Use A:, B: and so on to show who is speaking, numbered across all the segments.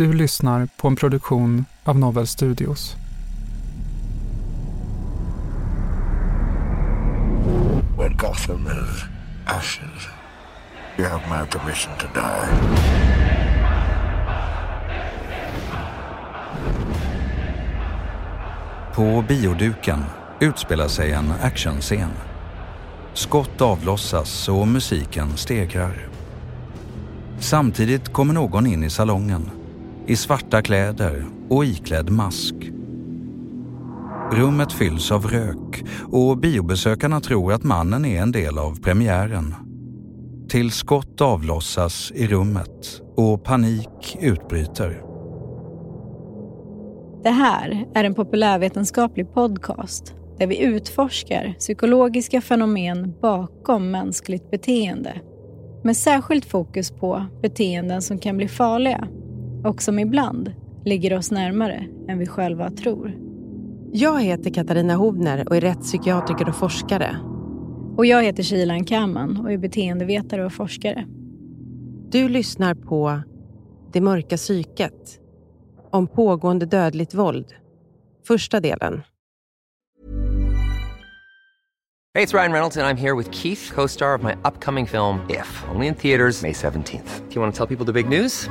A: Du lyssnar på en produktion av Novel Studios.
B: When Gotham is ashes, you have my permission to die.
C: På bioduken utspelar sig en actionscen. Skott avlossas och musiken stegrar. Samtidigt kommer någon in i salongen i svarta kläder och iklädd mask. Rummet fylls av rök och biobesökarna tror att mannen är en del av premiären. Till skott avlossas i rummet och panik utbryter.
D: Det här är en populärvetenskaplig podcast där vi utforskar psykologiska fenomen bakom mänskligt beteende. Med särskilt fokus på beteenden som kan bli farliga och som ibland ligger oss närmare än vi själva tror.
E: Jag heter Katarina Hovner och är rättspsykiatriker och forskare.
D: Och jag heter Shilan Kaman och är beteendevetare och forskare.
E: Du lyssnar på Det mörka psyket om pågående dödligt våld. Första delen.
F: Hey, it's Ryan Reynolds and I'm here with Keith, co-star of my upcoming film If, only in theaters May 17th. Do you want to tell people the big news?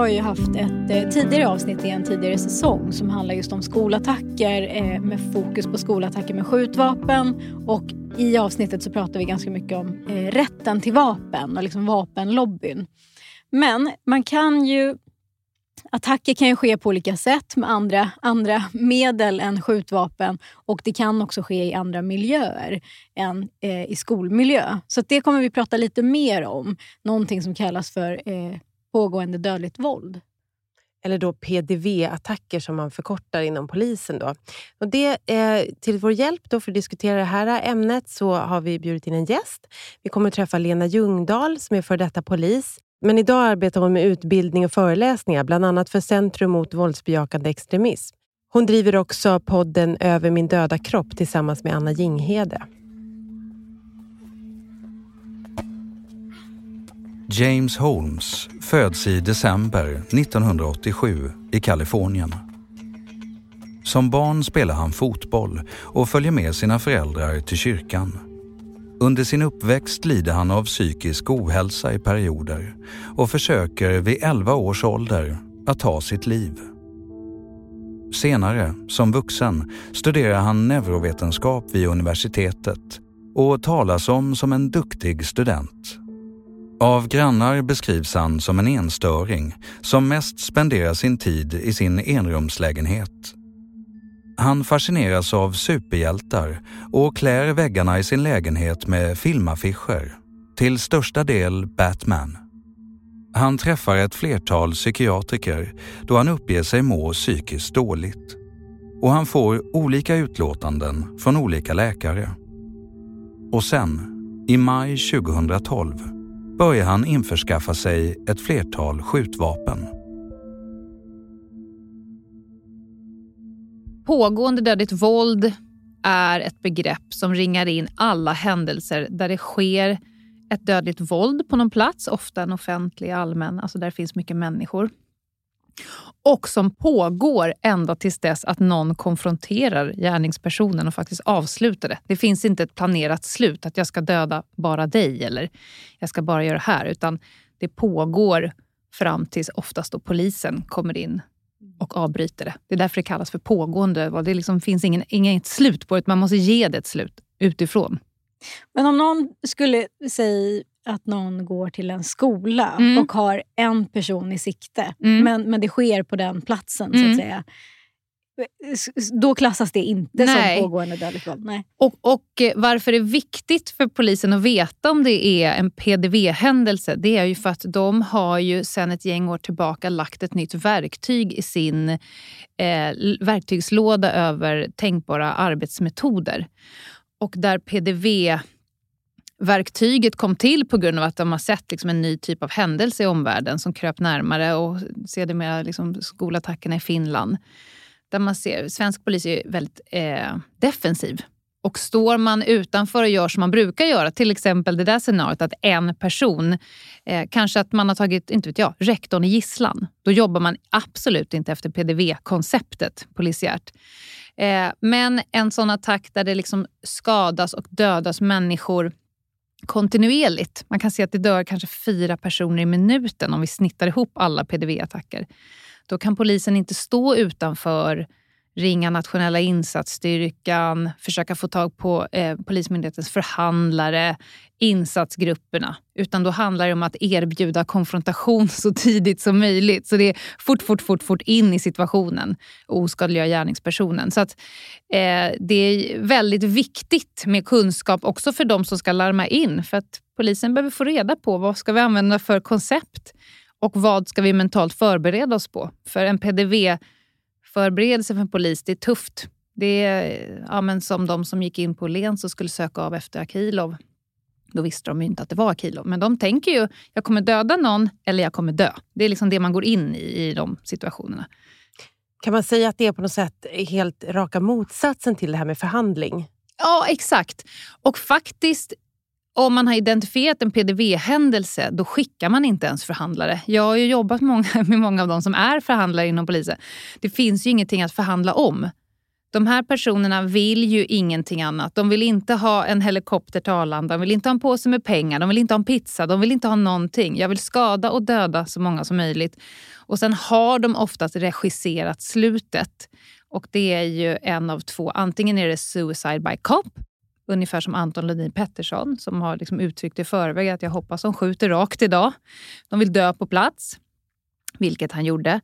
D: Har ju haft ett eh, tidigare avsnitt i en tidigare säsong som handlar just om skolattacker eh, med fokus på skolattacker med skjutvapen. Och i avsnittet så pratar vi ganska mycket om eh, rätten till vapen och liksom vapenlobbyn. Men man kan ju Attacker kan ju ske på olika sätt med andra, andra medel än skjutvapen och det kan också ske i andra miljöer än eh, i skolmiljö. Så det kommer vi prata lite mer om. Någonting som kallas för eh, pågående dödligt våld.
E: Eller då PDV-attacker som man förkortar inom polisen. Då. Och det, eh, till vår hjälp då för att diskutera det här ämnet så har vi bjudit in en gäst. Vi kommer att träffa Lena Ljungdahl som är för detta polis. Men idag arbetar hon med utbildning och föreläsningar, bland annat för Centrum mot våldsbejakande extremism. Hon driver också podden Över min döda kropp tillsammans med Anna Jinghede.
C: James Holmes föds i december 1987 i Kalifornien. Som barn spelar han fotboll och följer med sina föräldrar till kyrkan. Under sin uppväxt lider han av psykisk ohälsa i perioder och försöker vid 11 års ålder att ta sitt liv. Senare, som vuxen, studerar han neurovetenskap vid universitetet och talas om som en duktig student. Av grannar beskrivs han som en enstöring som mest spenderar sin tid i sin enrumslägenhet. Han fascineras av superhjältar och klär väggarna i sin lägenhet med filmaffischer, till största del Batman. Han träffar ett flertal psykiatriker då han uppger sig må psykiskt dåligt. Och han får olika utlåtanden från olika läkare. Och sen, i maj 2012, börjar han införskaffa sig ett flertal skjutvapen.
G: Pågående dödligt våld är ett begrepp som ringar in alla händelser där det sker ett dödligt våld på någon plats, ofta en offentlig, allmän, alltså där det finns mycket människor. Och som pågår ända tills dess att någon konfronterar gärningspersonen och faktiskt avslutar det. Det finns inte ett planerat slut, att jag ska döda bara dig eller jag ska bara göra det här. Utan det pågår fram tills oftast då polisen kommer in och avbryter det. Det är därför det kallas för pågående. Det liksom finns ingen, inget slut på det. Man måste ge det ett slut utifrån.
D: Men om någon skulle säga att någon går till en skola
G: Mm.
D: och har en person i sikte,
G: Mm.
D: men, men det sker på den platsen, så
G: Mm.
D: att säga. Då klassas det inte
G: Nej.
D: som pågående dödligt våld? Nej.
G: Och, och eh, varför det är viktigt för polisen att veta om det är en PDV-händelse, det är ju för att de har ju sedan ett gäng år tillbaka lagt ett nytt verktyg i sin eh, verktygslåda över tänkbara arbetsmetoder. Och där PDV verktyget kom till på grund av att de har sett liksom en ny typ av händelse i omvärlden som kröp närmare och sedermera liksom skolattackerna i Finland. Där man ser, svensk polis är väldigt eh, defensiv. Och står man utanför och gör som man brukar göra, till exempel det där scenariot att en person, eh, kanske att man har tagit, inte vet jag, rektorn i gisslan. Då jobbar man absolut inte efter PDV-konceptet polisiärt. Eh, men en sån attack där det liksom skadas och dödas människor kontinuerligt. Man kan se att det dör kanske fyra personer i minuten om vi snittar ihop alla PDV-attacker. Då kan polisen inte stå utanför, ringa nationella insatsstyrkan, försöka få tag på eh, Polismyndighetens förhandlare, insatsgrupperna. Utan då handlar det om att erbjuda konfrontation så tidigt som möjligt. Så det är fort, fort, fort, fort in i situationen och oskadliggöra gärningspersonen. Så att, eh, det är väldigt viktigt med kunskap också för de som ska larma in. För att polisen behöver få reda på vad ska vi använda för koncept och vad ska vi mentalt förbereda oss på? För en PDV PDV-förberedelse för en polis, det är tufft. Det är ja, men som de som gick in på Lens och skulle söka av efter Akilov. Då visste de ju inte att det var Akilov. Men de tänker ju, jag kommer döda någon eller jag kommer dö. Det är liksom det man går in i, i de situationerna.
E: Kan man säga att det är på något sätt helt raka motsatsen till det här med förhandling?
G: Ja, exakt. Och faktiskt, om man har identifierat en PDV-händelse, då skickar man inte ens förhandlare. Jag har ju jobbat många, med många av dem som är förhandlare inom polisen. Det finns ju ingenting att förhandla om. De här personerna vill ju ingenting annat. De vill inte ha en helikopter till Arlanda, de vill inte ha en påse med pengar, de vill inte ha en pizza, de vill inte ha någonting. Jag vill skada och döda så många som möjligt. Och sen har de oftast regisserat slutet. Och det är ju en av två. Antingen är det suicide by cop, ungefär som Anton Lundin Pettersson som har liksom uttryckt i förväg att jag hoppas de skjuter rakt idag. De vill dö på plats, vilket han gjorde.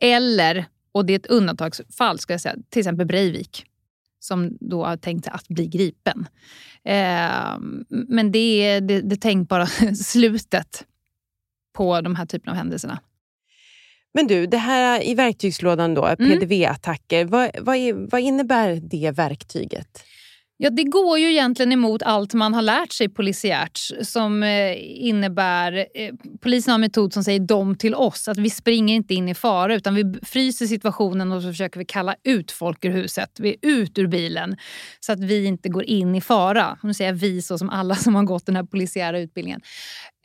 G: Eller, och det är ett undantagsfall, ska jag säga, till exempel Breivik som då har tänkt att bli gripen. Eh, men det är det, det tänkbara slutet på de här typerna av händelserna.
E: Men du, det här i verktygslådan då,
G: Mm.
E: PDV-attacker. Vad, vad, är, vad innebär det verktyget?
G: Ja, det går ju egentligen emot allt man har lärt sig polisiärt som eh, innebär... Eh, polisen har en metod som säger dom till oss. Att vi springer inte in i fara utan vi fryser situationen och så försöker vi kalla ut folk ur huset. Vi är ut ur bilen så att vi inte går in i fara. Nu säger jag vi så som alla som har gått den här polisiära utbildningen.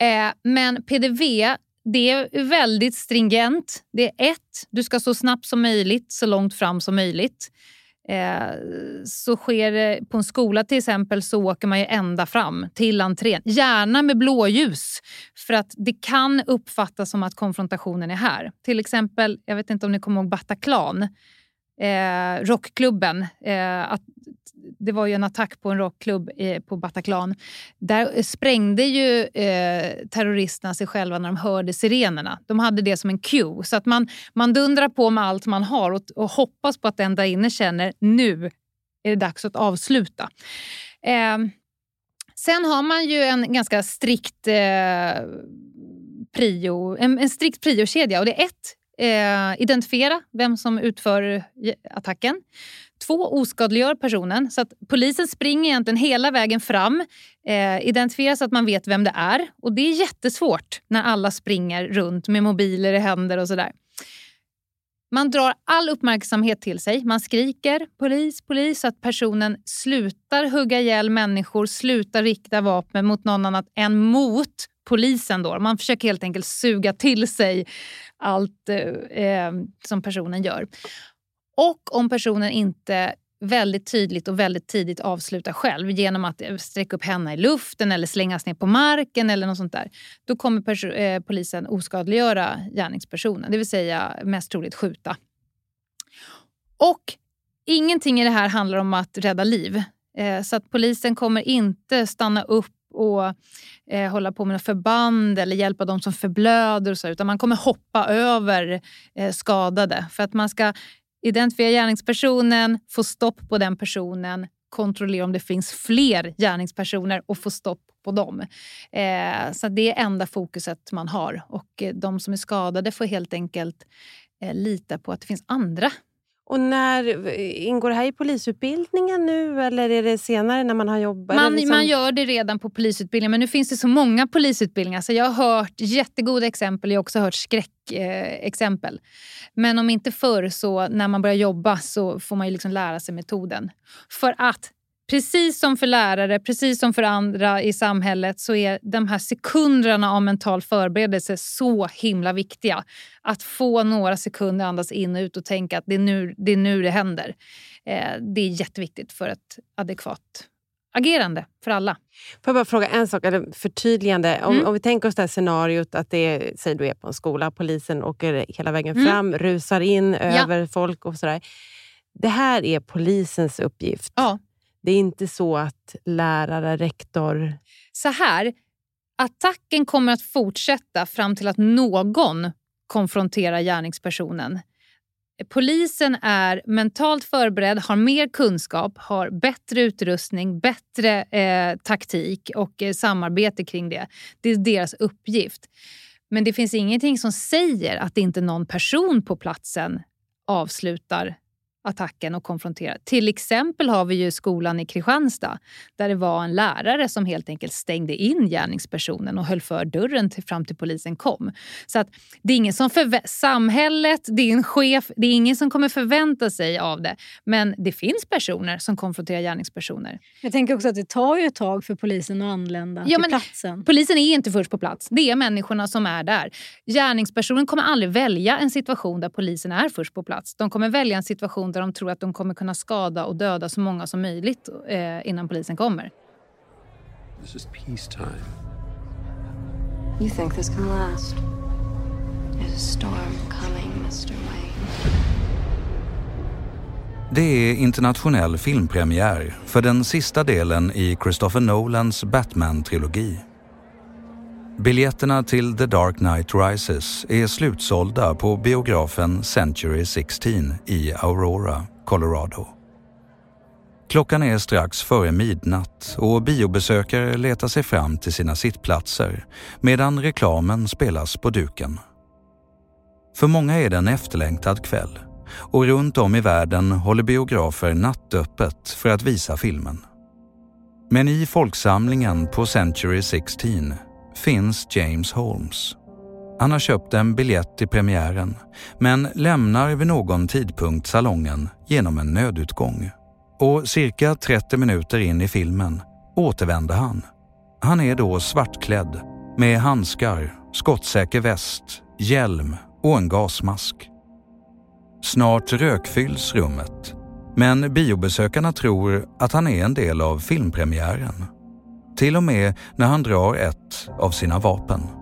G: Eh, men PDV det är väldigt stringent. Det är ett, du ska så snabbt som möjligt, så långt fram som möjligt. Eh, så sker det på en skola till exempel så åker man ju ända fram till entrén. Gärna med blåljus för att det kan uppfattas som att konfrontationen är här. Till exempel, jag vet inte om ni kommer ihåg Bataclan, eh, rockklubben. Eh, att det var ju en attack på en rockklubb eh, på Bataclan. Där sprängde ju eh, terroristerna sig själva när de hörde sirenerna. De hade det som en cue. Så att man, man dundrar på med allt man har och, och hoppas på att den där inne känner nu är det dags att avsluta. Eh, sen har man ju en ganska strikt eh, prio, en, en strikt priokedja. Och det är ett, eh, identifiera vem som utför eh, attacken. Två, oskadliggör personen. Så att polisen springer egentligen hela vägen fram. Eh, identifiera så att man vet vem det är. Och Det är jättesvårt när alla springer runt med mobiler i händer och sådär. Man drar all uppmärksamhet till sig. Man skriker polis, polis så att personen slutar hugga ihjäl människor, slutar rikta vapen mot någon annan än mot polisen. Då. Man försöker helt enkelt suga till sig allt eh, eh, som personen gör. Och om personen inte väldigt tydligt och väldigt tidigt avslutar själv genom att eh, sträcka upp händerna i luften eller slängas ner på marken eller något sånt där. Då kommer eh, polisen oskadliggöra gärningspersonen, det vill säga mest troligt skjuta. Och ingenting i det här handlar om att rädda liv. Eh, så att polisen kommer inte stanna upp och eh, hålla på med förband eller hjälpa de som förblöder. Och så, utan man kommer hoppa över eh, skadade. För att man ska identifiera gärningspersonen, få stopp på den personen, kontrollera om det finns fler gärningspersoner och få stopp på dem. Eh, så det är enda fokuset man har. Och eh, de som är skadade får helt enkelt eh, lita på att det finns andra
E: och när Ingår det här i polisutbildningen nu eller är det senare när man har jobbat?
G: Man,
E: liksom...
G: man gör det redan på polisutbildningen men nu finns det så många polisutbildningar så jag har hört jättegoda exempel, jag har också hört skräckexempel. Eh, men om inte förr så när man börjar jobba så får man ju liksom lära sig metoden. För att Precis som för lärare, precis som för andra i samhället så är de här sekunderna av mental förberedelse så himla viktiga. Att få några sekunder andas in och ut och tänka att det är nu det, är nu det händer. Eh, det är jätteviktigt för ett adekvat agerande för alla.
E: Får jag bara fråga en sak, eller förtydligande. Om, mm. om vi tänker oss det här scenariot att det är, säg du är på en skola, polisen åker hela vägen mm. fram, rusar in över ja. folk och sådär. Det här är polisens uppgift.
G: Ja.
E: Det är inte så att lärare, rektor...
G: Så här, attacken kommer att fortsätta fram till att någon konfronterar gärningspersonen. Polisen är mentalt förberedd, har mer kunskap, har bättre utrustning, bättre eh, taktik och eh, samarbete kring det. Det är deras uppgift. Men det finns ingenting som säger att inte någon person på platsen avslutar attacken och konfrontera. Till exempel har vi ju skolan i Kristianstad där det var en lärare som helt enkelt stängde in gärningspersonen och höll för dörren till, fram till polisen kom. Så att det är ingen som samhället, det är en chef, det är ingen som kommer förvänta sig av det. Men det finns personer som konfronterar gärningspersoner.
D: Jag tänker också att det tar ju ett tag för polisen att anlända ja, till platsen.
G: Polisen är inte först på plats. Det är människorna som är där. Gärningspersonen kommer aldrig välja en situation där polisen är först på plats. De kommer välja en situation där de tror att de kommer kunna skada och döda så många som möjligt eh, innan polisen kommer.
H: This is peace time.
I: You think this can last? There's a storm coming, Mr. Wayne.
C: Det är internationell filmpremiär för den sista delen i Christopher Nolans Batman-trilogi. Biljetterna till The Dark Knight Rises är slutsålda på biografen Century 16 i Aurora, Colorado. Klockan är strax före midnatt och biobesökare letar sig fram till sina sittplatser medan reklamen spelas på duken. För många är det en efterlängtad kväll och runt om i världen håller biografer nattöppet för att visa filmen. Men i folksamlingen på Century 16 finns James Holmes. Han har köpt en biljett till premiären men lämnar vid någon tidpunkt salongen genom en nödutgång. Och cirka 30 minuter in i filmen återvänder han. Han är då svartklädd med handskar, skottsäker väst, hjälm och en gasmask. Snart rökfylls rummet men biobesökarna tror att han är en del av filmpremiären. Till och med när han drar ett av sina vapen.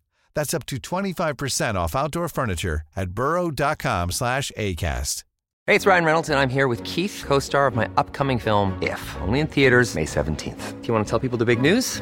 J: That's up to 25% off outdoor furniture at burrow.com slash ACAST.
F: Hey, it's Ryan Reynolds, and I'm here with Keith, co star of my upcoming film, If, only in theaters, May 17th. Do you want to tell people the big news?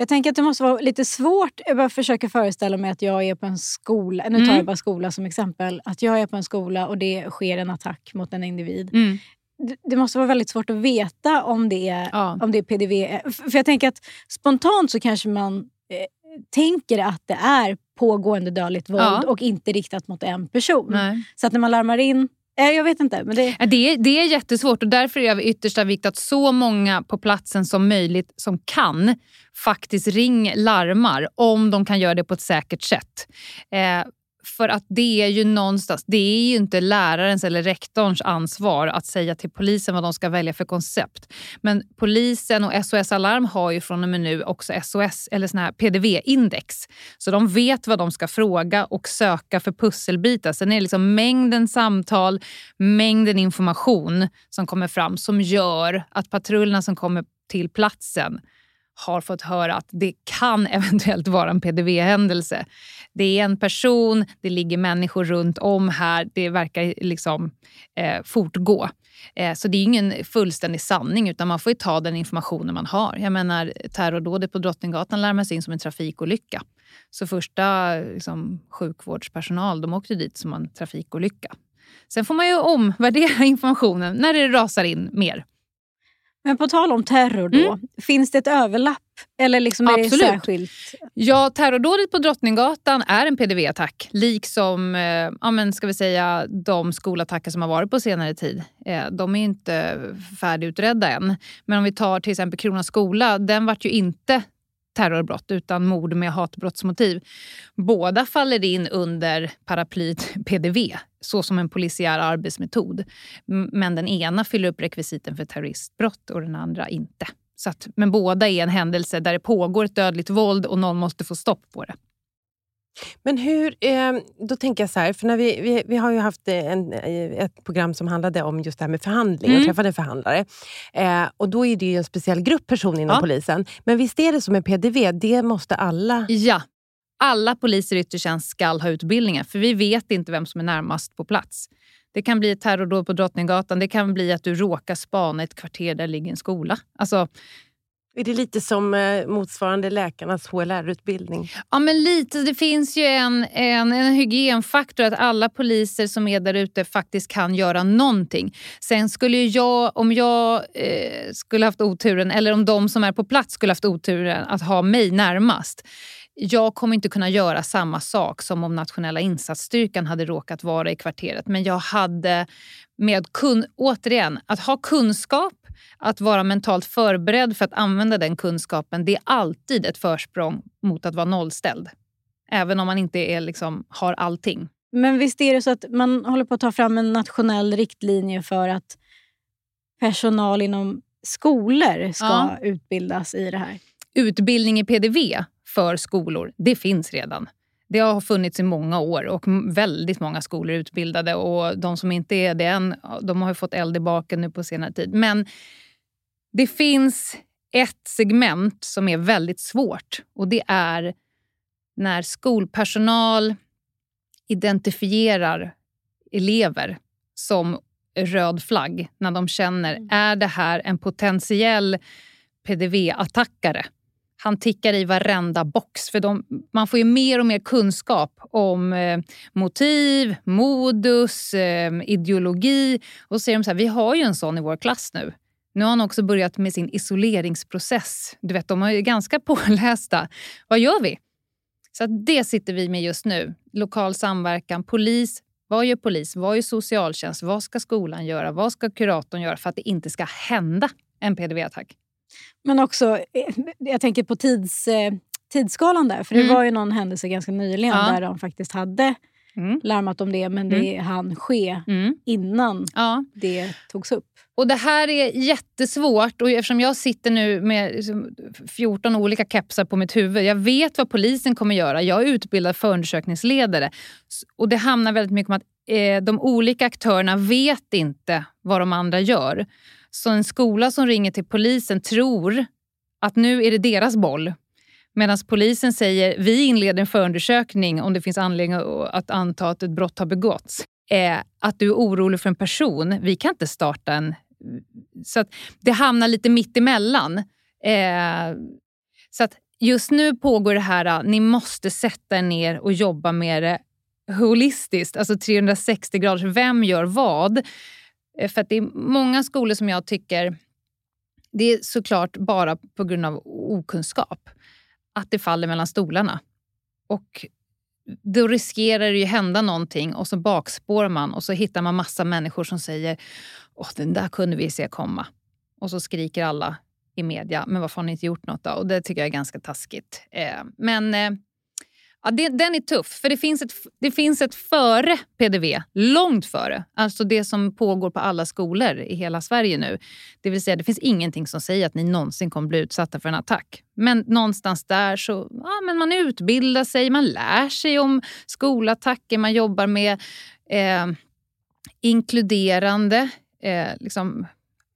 D: Jag tänker att det måste vara lite svårt. Jag bara försöker föreställa mig att jag är på en skola. Nu tar jag
G: Mm.
D: bara skola som exempel. Att jag är på en skola och det sker en attack mot en individ.
G: Mm.
D: Det, måste vara väldigt svårt att veta om det är, om det är PDV. För jag tänker att spontant så kanske man eh, tänker att det är pågående dödligt våld
G: Ja.
D: och inte riktat mot en person.
G: Nej.
D: Så att när man larmar in, Eh, jag vet inte. Men det,
G: eh, Det är, det är jättesvårt och därför är det av yttersta vikt att så många på platsen som möjligt som kan faktiskt ring larmar om de kan göra det på ett säkert sätt. Eh, för att det är ju någonstans, det är ju inte lärarens eller rektorns ansvar att säga till polisen vad de ska välja för koncept. Men polisen och SOS Alarm har ju från och med nu också SOS eller såna här PDV-index. Så de vet vad de ska fråga och söka för pusselbitar. Sen är det liksom mängden samtal, mängden information som kommer fram som gör att patrullerna som kommer till platsen har fått höra att det kan eventuellt vara en PDV-händelse. Det är en person, det ligger människor runt om här, det verkar liksom eh, fortgå. Eh, så det är ingen fullständig sanning utan man får ju ta den informationen man har. Jag menar terrordådet på Drottninggatan larmas in som en trafikolycka. Så första liksom, sjukvårdspersonal de åkte dit som en trafikolycka. Sen får man ju omvärdera informationen när det rasar in mer
D: men på tal om terror då, finns det ett överlapp? Eller liksom är det
G: Mm. Absolut.
D: särskilt?
G: Ja, terrordådet på Drottninggatan är en PDV-attack. Liksom eh, ja, men ska vi säga, de skolattacker som har varit på senare tid. Eh, de är inte färdigutredda än. Men om vi tar till exempel Kronans skola, den vart ju inte terrorbrott utan mord med hatbrottsmotiv. Båda faller in under paraplyet PDV, så som en polisiär arbetsmetod. Men den ena fyller upp rekvisiten för terroristbrott och den andra inte. Så att, men båda är en händelse där det pågår ett dödligt våld och någon måste få stopp på det.
E: Men hur, eh, då tänker jag så här, för när vi, vi, vi har ju haft eh, en, eh, ett program som handlade om just det här med förhandling.
G: Mm.
E: Jag träffade en förhandlare. Eh, och då är det ju en speciell grupp personer inom
G: Ja.
E: polisen. Men visst är det som med PDV, det måste alla...
G: Ja. Alla poliser i yttre tjänst ska ha utbildningar för vi vet inte vem som är närmast på plats. Det kan bli ett terrordåd på Drottninggatan. Det kan bli att du råkar spana ett kvarter där det ligger en skola. Alltså,
E: är det lite som eh, motsvarande läkarnas HLR-utbildning?
G: Ja, men lite. Det finns ju en, en, en hygienfaktor att alla poliser som är där ute faktiskt kan göra någonting. Sen skulle ju jag, om jag eh, skulle haft oturen, eller om de som är på plats skulle haft oturen att ha mig närmast. Jag kommer inte kunna göra samma sak som om nationella insatsstyrkan hade råkat vara i kvarteret. Men jag hade med kun, återigen, att ha kunskap, att vara mentalt förberedd för att använda den kunskapen, det är alltid ett försprång mot att vara nollställd. Även om man inte är, liksom, har allting.
D: Men visst är det så att man håller på att ta fram en nationell riktlinje för att personal inom skolor ska
G: Ja.
D: utbildas i det här?
G: Utbildning i PDV för skolor, det finns redan. Det har funnits i många år och väldigt många skolor är utbildade. Och De som inte är det än, de har fått eld i baken nu på senare tid. Men det finns ett segment som är väldigt svårt och det är när skolpersonal identifierar elever som röd flagg när de känner är det här en potentiell PDV-attackare. Han tickar i varenda box. För de, man får ju mer och mer kunskap om eh, motiv, modus, eh, ideologi. Och så säger de så här, vi har ju en sån i vår klass nu. Nu har han också börjat med sin isoleringsprocess. Du vet, de är ju ganska pålästa. Vad gör vi? Så att det sitter vi med just nu. Lokal samverkan, polis. Vad gör polis? Vad gör socialtjänst? Vad ska skolan göra? Vad ska kuratorn göra för att det inte ska hända en PDV-attack?
D: Men också, eh, jag tänker på tids, eh, tidsskalan där. För det
G: Mm.
D: var ju någon händelse ganska nyligen
G: Ja.
D: där de faktiskt hade larmat om det men det hann ske
G: Mm.
D: innan det togs upp.
G: Och Det här är jättesvårt och eftersom jag sitter nu med liksom 14 olika kepsar på mitt huvud. Jag vet vad polisen kommer göra. Jag är utbildad förundersökningsledare. Och Det handlar väldigt mycket om att eh, de olika aktörerna vet inte vad de andra gör. Så en skola som ringer till polisen tror att nu är det deras boll. Medan polisen säger vi inleder en förundersökning om det finns anledning att anta att ett brott har begåtts. Eh, att du är orolig för en person, vi kan inte starta en... Så att det hamnar lite mitt emellan. Eh, så att just nu pågår det här, ni måste sätta er ner och jobba med det holistiskt, alltså 360 graders. Vem gör vad? Eh, för att det är många skolor som jag tycker, det är såklart bara på grund av okunskap, att det faller mellan stolarna. Och då riskerar det ju hända någonting och så bakspår man och så hittar man massa människor som säger Åh, den där kunde vi se komma. Och så skriker alla i media, men varför har ni inte gjort något då? Och det tycker jag är ganska taskigt. Eh, men eh, ja, det, den är tuff, för det finns, ett, det finns ett före PDV, långt före. Alltså det som pågår på alla skolor i hela Sverige nu. Det vill säga, det finns ingenting som säger att ni någonsin kommer bli utsatta för en attack. Men någonstans där så ja, men man utbildar sig, man lär sig om skolattacker, man jobbar med eh, inkluderande eh, liksom,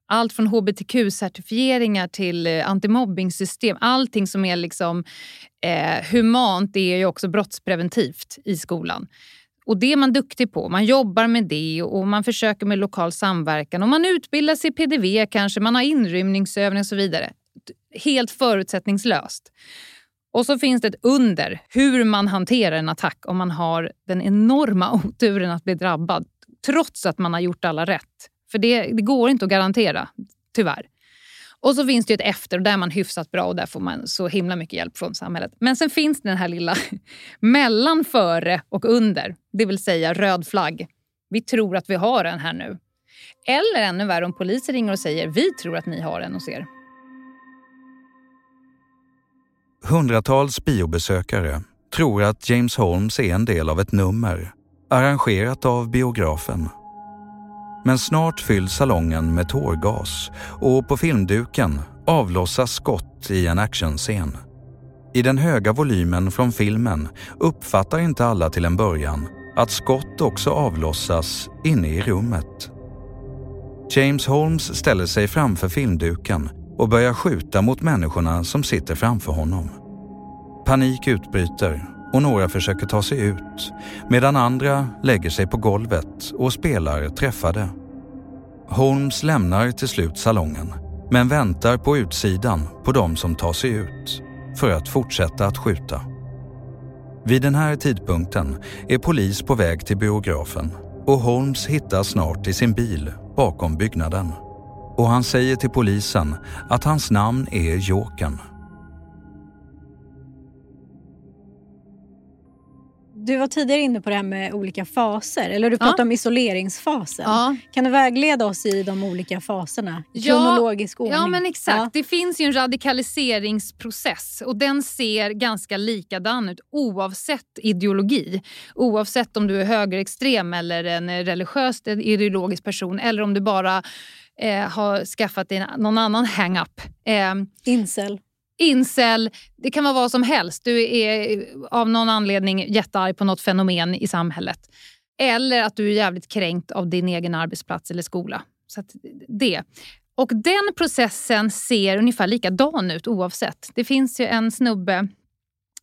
G: allt från hbtq-certifieringar till eh, antimobbningssystem. Allting som är liksom, eh, humant är ju också brottspreventivt i skolan. Och Det är man duktig på. Man jobbar med det och man försöker med lokal samverkan. Och Man utbildar sig i PDV kanske, man har inrymningsövning och så vidare. Helt förutsättningslöst. Och så finns det ett under hur man hanterar en attack om man har den enorma oturen att bli drabbad trots att man har gjort alla rätt. För det, det går inte att garantera, tyvärr. Och så finns det ett efter och där är man hyfsat bra och där får man så himla mycket hjälp från samhället. Men sen finns den här lilla mellan före och under, det vill säga röd flagg. Vi tror att vi har en här nu. Eller ännu värre om polisen ringer och säger vi tror att ni har en hos er.
C: Hundratals biobesökare tror att James Holmes är en del av ett nummer arrangerat av biografen. Men snart fylls salongen med tårgas och på filmduken avlossas skott i en actionscen. I den höga volymen från filmen uppfattar inte alla till en början att skott också avlossas inne i rummet. James Holmes ställer sig framför filmduken och börjar skjuta mot människorna som sitter framför honom. Panik utbryter och några försöker ta sig ut medan andra lägger sig på golvet och spelar träffade. Holmes lämnar till slut salongen men väntar på utsidan på de som tar sig ut för att fortsätta att skjuta. Vid den här tidpunkten är polis på väg till biografen och Holmes hittas snart i sin bil bakom byggnaden. Och han säger till polisen att hans namn är Jokern
D: Du var tidigare inne på det här med olika faser, eller du pratade
G: ja.
D: om isoleringsfasen.
G: Ja.
D: Kan du vägleda oss i de olika faserna? Kronologisk
G: ja,
D: ordning.
G: Ja, men exakt. Ja. Det finns ju en radikaliseringsprocess och den ser ganska likadan ut oavsett ideologi. Oavsett om du är högerextrem eller en religiöst ideologisk person eller om du bara eh, har skaffat dig någon annan hang-up. Eh,
D: Incel
G: incel, det kan vara vad som helst. Du är av någon anledning jättearg på något fenomen i samhället. Eller att du är jävligt kränkt av din egen arbetsplats eller skola. Så det. Och den processen ser ungefär likadan ut oavsett. Det finns ju en snubbe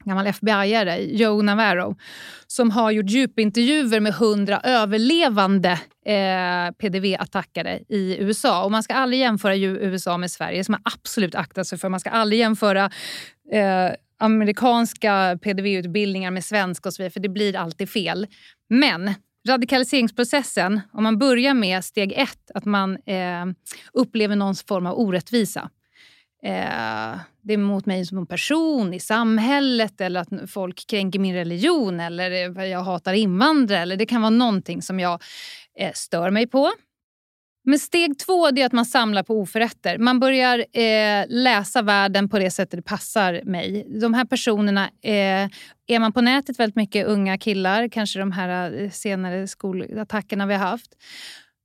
G: gammal FBI-are, Joe Navarro, som har gjort djupintervjuer med hundra överlevande eh, PDV-attackare i USA. Och Man ska aldrig jämföra USA med Sverige, som man absolut aktar sig för. Man ska aldrig jämföra eh, amerikanska PDV-utbildningar med svenska och så vidare, för det blir alltid fel. Men radikaliseringsprocessen, om man börjar med steg ett, att man eh, upplever någon form av orättvisa eh, det är mot mig som person i samhället eller att folk kränker min religion eller eh, jag hatar invandrare. Eller det kan vara någonting som jag eh, stör mig på. Men steg två är att man samlar på oförrätter. Man börjar eh, läsa världen på det sättet det passar mig. De här personerna, eh, är man på nätet väldigt mycket unga killar, kanske de här eh, senare skolattackerna vi har haft,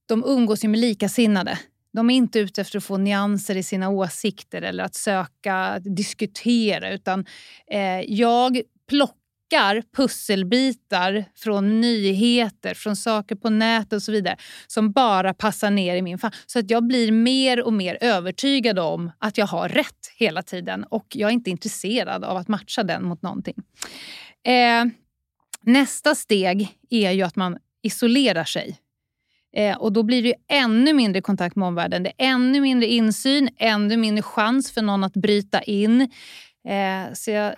G: de umgås ju med likasinnade. De är inte ute efter att få nyanser i sina åsikter eller att söka diskutera. Utan eh, jag plockar pusselbitar från nyheter, från saker på nätet och så vidare som bara passar ner i min famn. Så att jag blir mer och mer övertygad om att jag har rätt hela tiden och jag är inte intresserad av att matcha den mot någonting. Eh, nästa steg är ju att man isolerar sig Eh, och Då blir det ännu mindre kontakt med omvärlden. Det är ännu mindre insyn, ännu mindre chans för någon att bryta in. Eh, så jag,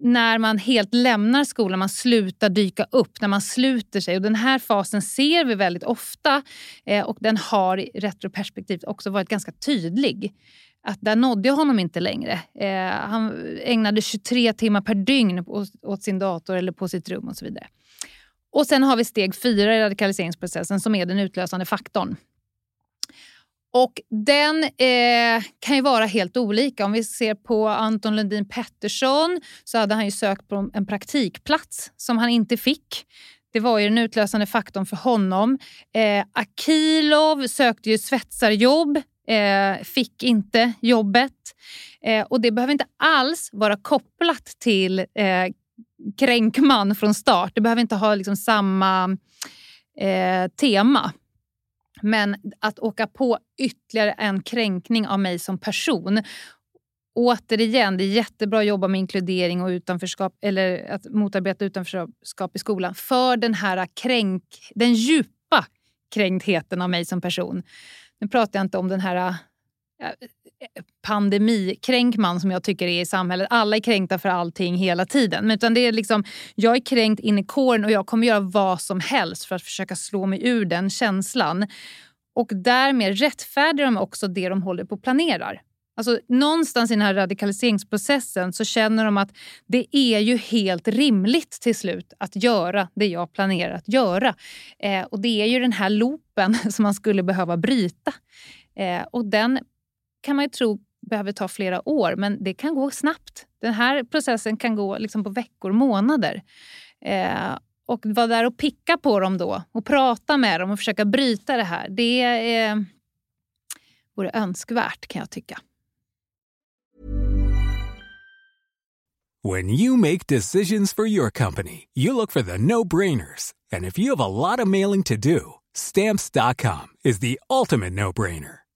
G: när man helt lämnar skolan, man slutar dyka upp, när man sluter sig. Och Den här fasen ser vi väldigt ofta eh, och den har i retroperspektiv också varit ganska tydlig. att där nådde jag honom inte längre. Eh, han ägnade 23 timmar per dygn åt sin dator eller på sitt rum och så vidare. Och sen har vi steg fyra i radikaliseringsprocessen som är den utlösande faktorn. Och den eh, kan ju vara helt olika. Om vi ser på Anton Lundin Pettersson så hade han ju sökt på en praktikplats som han inte fick. Det var ju den utlösande faktorn för honom. Eh, Akilov sökte ju svetsarjobb, eh, fick inte jobbet. Eh, och det behöver inte alls vara kopplat till eh, kränkman från start. Det behöver inte ha liksom samma eh, tema. Men att åka på ytterligare en kränkning av mig som person. Återigen, det är jättebra att jobba med inkludering och utanförskap, eller att motarbeta utanförskap i skolan för den här kränk, den djupa kränktheten av mig som person. Nu pratar jag inte om den här eh, pandemikränkman som jag tycker är i samhället. Alla är kränkta för allting hela tiden. Men utan det är liksom, jag är kränkt in i kåren och jag kommer göra vad som helst för att försöka slå mig ur den känslan. Och därmed rättfärdigar de också det de håller på och planerar. Alltså, någonstans i den här radikaliseringsprocessen så känner de att det är ju helt rimligt till slut att göra det jag planerar att göra. Eh, och det är ju den här loopen som man skulle behöva bryta. Eh, och den kan man ju tro behöver ta flera år, men det kan gå snabbt. Den här processen kan gå liksom på veckor, månader. Eh, och vara där och picka på dem då och prata med dem och försöka bryta det här. Det eh, vore önskvärt kan jag tycka.
K: When you make decisions for your company, you look for the no-brainers. And if you have a lot of mailing to do, stamps.com is the ultimate no-brainer.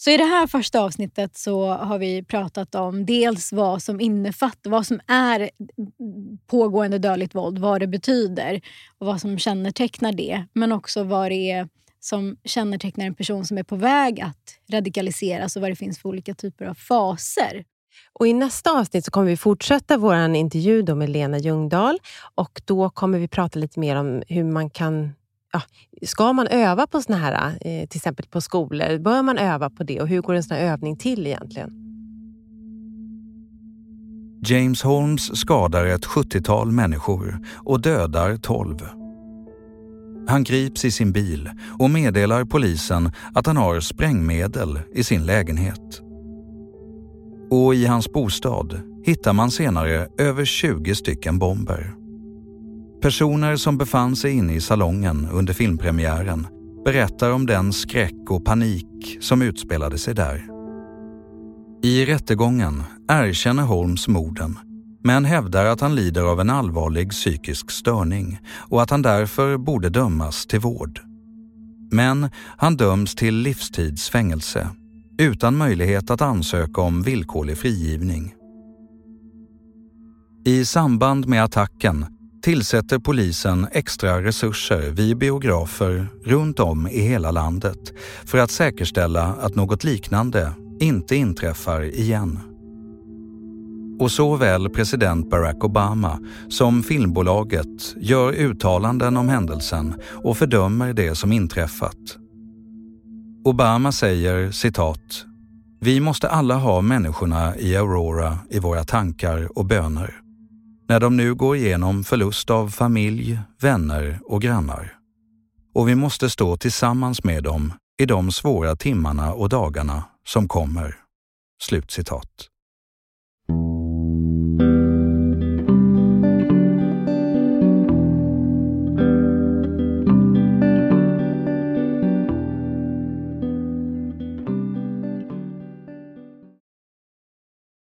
D: Så i det här första avsnittet så har vi pratat om dels vad som innefattar, vad som är pågående dödligt våld, vad det betyder och vad som kännetecknar det. Men också vad det är som kännetecknar en person som är på väg att radikaliseras och vad det finns för olika typer av faser.
E: Och I nästa avsnitt så kommer vi fortsätta vår intervju då med Lena Ljungdahl och då kommer vi prata lite mer om hur man kan ja, ska man öva på såna här, eh, till exempel på skolor? Bör man öva på det och hur går en sån här övning till egentligen?
C: James Holmes skadar ett 70-tal människor och dödar 12. Han grips i sin bil och meddelar polisen att han har sprängmedel i sin lägenhet. Och i hans bostad hittar man senare över 20 stycken bomber. Personer som befann sig inne i salongen under filmpremiären berättar om den skräck och panik som utspelade sig där. I rättegången erkänner Holmes morden men hävdar att han lider av en allvarlig psykisk störning och att han därför borde dömas till vård. Men han döms till livstidsfängelse utan möjlighet att ansöka om villkorlig frigivning. I samband med attacken tillsätter polisen extra resurser vid biografer runt om i hela landet för att säkerställa att något liknande inte inträffar igen. Och såväl president Barack Obama som filmbolaget gör uttalanden om händelsen och fördömer det som inträffat. Obama säger citat vi måste alla ha människorna i Aurora i våra tankar och böner. När de nu går igenom förlust av familj, vänner och grannar. Och vi måste stå tillsammans med dem i de svåra timmarna och dagarna som kommer. Slutcitat.